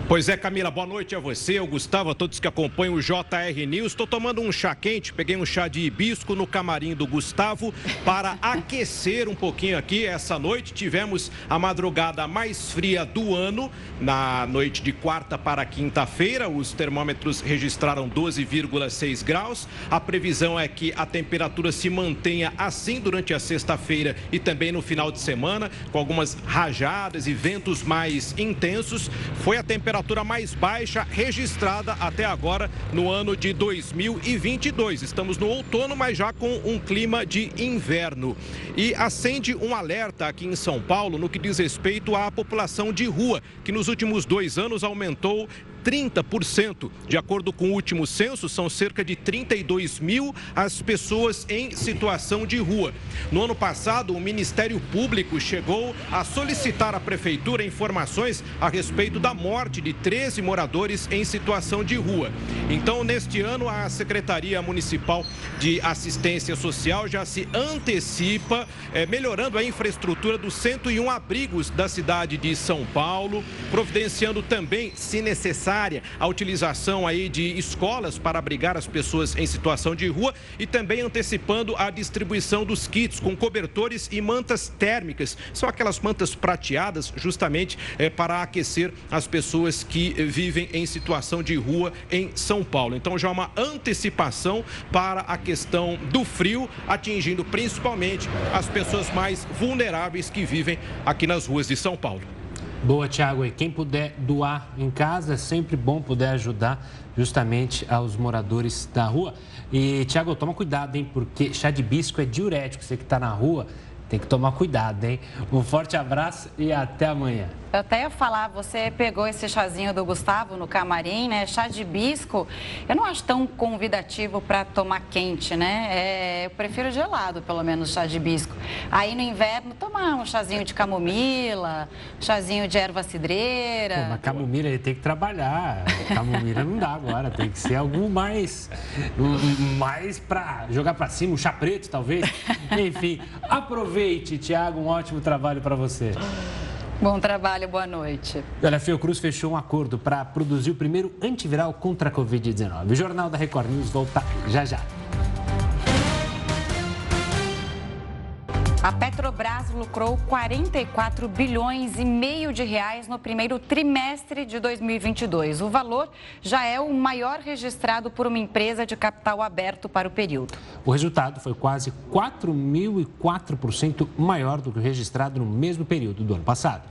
Pois é, Camila, boa noite a você, ao Gustavo, a todos que acompanham o JR News. Estou tomando um chá quente, peguei um chá de hibisco no camarim do Gustavo para aquecer um pouquinho aqui. Essa noite tivemos a madrugada mais fria do ano, na noite de quarta para quinta-feira. Os termômetros registraram 12,6 graus. A previsão é que a temperatura se mantenha assim durante a sexta-feira e também no final de semana, com algumas rajadas e ventos mais intensos. Foi a temperatura temperatura mais baixa registrada até agora no ano de 2022. Estamos no outono, mas já com um clima de inverno. E acende um alerta aqui em São Paulo no que diz respeito à população de rua, que nos últimos dois anos aumentou 30%. De acordo com o último censo, são cerca de 32 mil as pessoas em situação de rua. No ano passado, o Ministério Público chegou a solicitar à Prefeitura informações a respeito da morte de 13 moradores em situação de rua. Então, neste ano, a Secretaria Municipal de Assistência Social já se antecipa, é, melhorando a infraestrutura dos 101 abrigos da cidade de São Paulo, providenciando também, se necessário, necessária a utilização aí de escolas para abrigar as pessoas em situação de rua e também antecipando a distribuição dos kits com cobertores e mantas térmicas. São aquelas mantas prateadas justamente é, para aquecer as pessoas que vivem em situação de rua em São Paulo. Então já uma antecipação para a questão do frio, atingindo principalmente as pessoas mais vulneráveis que vivem aqui nas ruas de São Paulo. Boa, Tiago. E quem puder doar em casa, é sempre bom poder ajudar justamente aos moradores da rua. E, Tiago, toma cuidado, hein? Porque chá de bisco é diurético. Você que está na rua, tem que tomar cuidado, hein? Um forte abraço e até amanhã. Eu até ia falar, você pegou esse chazinho do Gustavo no camarim, né? Chá de bisco, eu não acho tão convidativo para tomar quente, né? É, eu prefiro gelado, pelo menos, chá de bisco. Aí no inverno, tomar um chazinho de camomila, chazinho de erva cidreira. Pô, mas camomila ele tem que trabalhar. Camomila não dá agora, tem que ser algo mais, mais para jogar para cima, um chá preto, talvez. Enfim, aproveite, Tiago, um ótimo trabalho para você. Bom trabalho, boa noite. Olha, a Fiocruz fechou um acordo para produzir o primeiro antiviral contra a Covid-19. O Jornal da Record News volta já já. A Petrobras lucrou 44 bilhões e meio de reais no primeiro trimestre de 2022. O valor já é o maior registrado por uma empresa de capital aberto para o período. O resultado foi quase 4.004% maior do que o registrado no mesmo período do ano passado.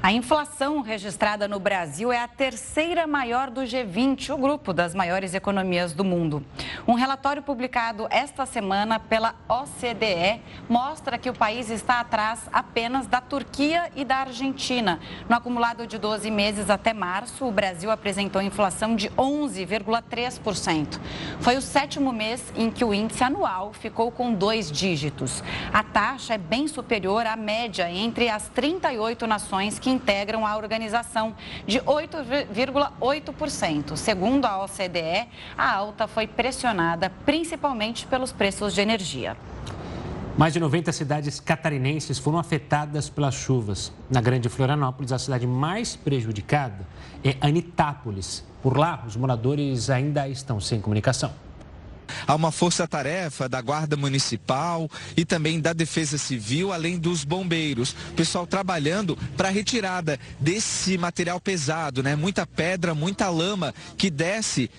A inflação registrada no Brasil é a terceira maior do G20, o grupo das maiores economias do mundo. Um relatório publicado esta semana pela OCDE mostra que o país está atrás apenas da Turquia e da Argentina. No acumulado de 12 meses até março, o Brasil apresentou inflação de 11,3%. Foi o sétimo mês em que o índice anual ficou com dois dígitos. A taxa é bem superior à média entre as 38 nações que integram a organização, de 8,8%. Segundo a OCDE, a alta foi pressionada principalmente pelos preços de energia. Mais de 90 cidades catarinenses foram afetadas pelas chuvas. Na Grande Florianópolis, a cidade mais prejudicada é Anitápolis. Por lá, os moradores ainda estão sem comunicação. Há uma força-tarefa da Guarda Municipal e também da Defesa Civil, além dos bombeiros. O pessoal trabalhando para a retirada desse material pesado, né? Muita pedra, muita lama que desce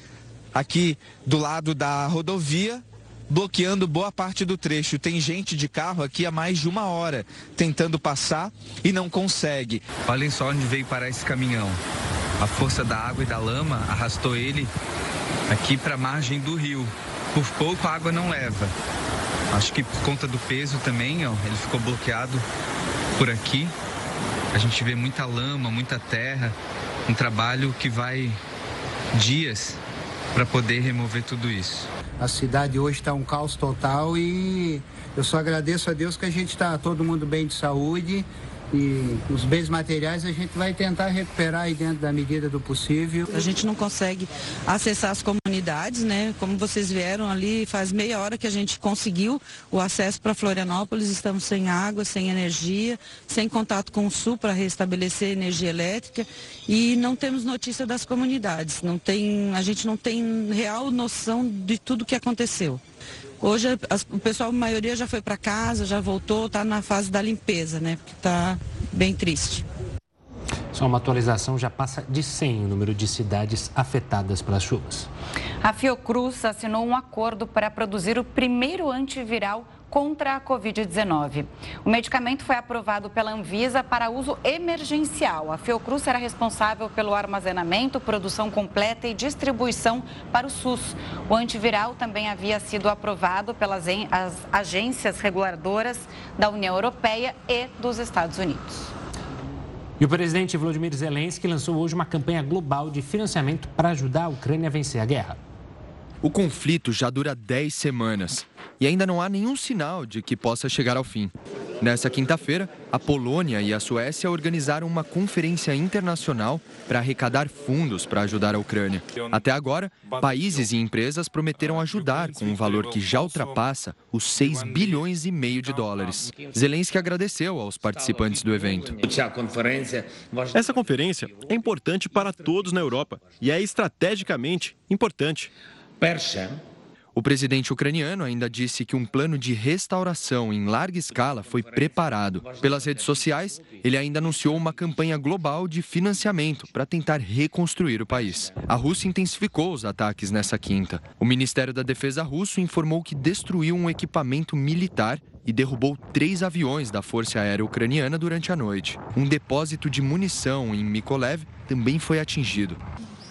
aqui do lado da rodovia bloqueando boa parte do trecho. Tem gente de carro aqui há mais de uma hora tentando passar e não consegue. Olhem só onde veio parar esse caminhão. A força da água e da lama arrastou ele aqui para a margem do rio. Por pouco a água não leva. Acho que por conta do peso também, ó, ele ficou bloqueado por aqui. A gente vê muita lama, muita terra, um trabalho que vai dias para poder remover tudo isso. A cidade hoje está um caos total e eu só agradeço a Deus que a gente está todo mundo bem de saúde e os bens materiais a gente vai tentar recuperar aí dentro da medida do possível. A gente não consegue acessar as comunidades, né? Como vocês vieram ali, faz meia hora que a gente conseguiu o acesso para Florianópolis, estamos sem água, sem energia, sem contato com o Sul para restabelecer energia elétrica e não temos notícia das comunidades. Não tem, a gente não tem real noção de tudo que aconteceu. Hoje as, o pessoal, a maioria já foi para casa, já voltou, está na fase da limpeza, né? Porque está bem triste. Só uma atualização, já passa de 100 o número de cidades afetadas pelas chuvas. A Fiocruz assinou um acordo para produzir o primeiro antiviral contra a Covid-19. O medicamento foi aprovado pela Anvisa para uso emergencial. A Fiocruz será responsável pelo armazenamento, produção completa e distribuição para o SUS. O antiviral também havia sido aprovado pelas agências reguladoras da União Europeia e dos Estados Unidos. E o presidente Volodymyr Zelensky lançou hoje uma campanha global de financiamento para ajudar a Ucrânia a vencer a guerra. O conflito já dura 10 semanas e ainda não há nenhum sinal de que possa chegar ao fim. Nessa quinta-feira, a Polônia e a Suécia organizaram uma conferência internacional para arrecadar fundos para ajudar a Ucrânia. Até agora, países e empresas prometeram ajudar com um valor que já ultrapassa os 6 bilhões e meio de dólares. Zelensky agradeceu aos participantes do evento. Essa conferência é importante para todos na Europa e é estrategicamente importante. O presidente ucraniano ainda disse que um plano de restauração em larga escala foi preparado. Pelas redes sociais, ele ainda anunciou uma campanha global de financiamento para tentar reconstruir o país. A Rússia intensificou os ataques nessa quinta. O Ministério da Defesa russo informou que destruiu um equipamento militar e derrubou três aviões da Força Aérea Ucraniana durante a noite. Um depósito de munição em Mykolaiv também foi atingido.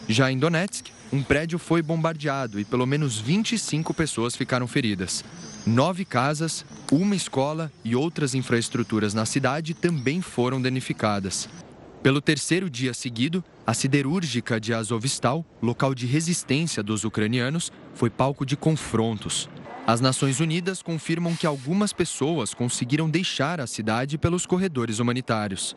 Já em Donetsk, um prédio foi bombardeado e pelo menos 25 pessoas ficaram feridas. Nove casas, uma escola e outras infraestruturas na cidade também foram danificadas. Pelo terceiro dia seguido, a siderúrgica de Azovstal, local de resistência dos ucranianos, foi palco de confrontos. As Nações Unidas confirmam que algumas pessoas conseguiram deixar a cidade pelos corredores humanitários.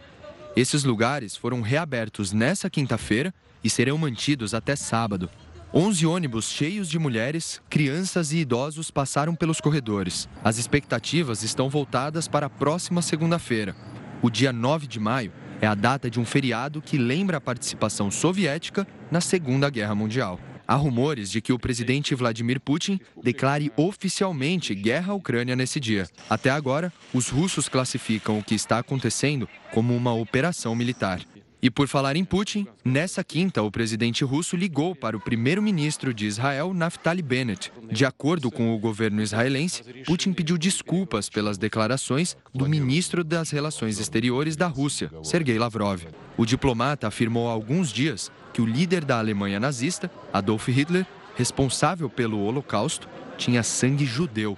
Esses lugares foram reabertos nesta quinta-feira e serão mantidos até sábado. 11 ônibus cheios de mulheres, crianças e idosos passaram pelos corredores. As expectativas estão voltadas para a próxima segunda-feira. O dia 9 de maio é a data de um feriado que lembra a participação soviética na Segunda Guerra Mundial. Há rumores de que o presidente Vladimir Putin declare oficialmente guerra à Ucrânia nesse dia. Até agora, os russos classificam o que está acontecendo como uma operação militar. E por falar em Putin, nessa quinta, o presidente russo ligou para o primeiro-ministro de Israel, Naftali Bennett. De acordo com o governo israelense, Putin pediu desculpas pelas declarações do ministro das Relações Exteriores da Rússia, Sergei Lavrov. O diplomata afirmou há alguns dias que o líder da Alemanha nazista, Adolf Hitler, responsável pelo Holocausto, tinha sangue judeu.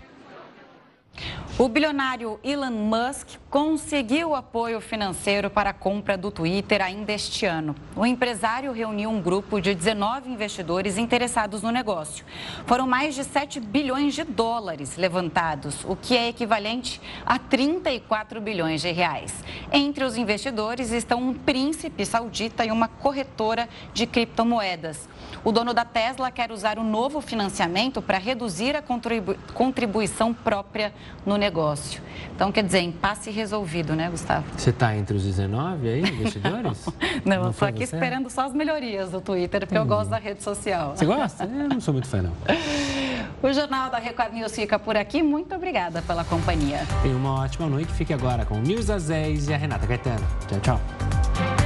O bilionário Elon Musk conseguiu apoio financeiro para a compra do Twitter ainda este ano. O empresário reuniu um grupo de 19 investidores interessados no negócio. Foram mais de 7 bilhões de dólares levantados, o que é equivalente a 34 bilhões de reais. Entre os investidores estão um príncipe saudita e uma corretora de criptomoedas. O dono da Tesla quer usar o novo financiamento para reduzir a contribu contribuição própria no negócio. Então, quer dizer, impasse resolvido, né, Gustavo? Você está entre os 19 aí, investidores? não, não estou aqui você? esperando só as melhorias do Twitter, porque eu gosto da rede social. Você gosta? Eu não sou muito fã, não. O Jornal da Record News fica por aqui. Muito obrigada pela companhia. Tenha uma ótima noite. Fique agora com o News das 10 e a Renata Caetano. Tchau, tchau.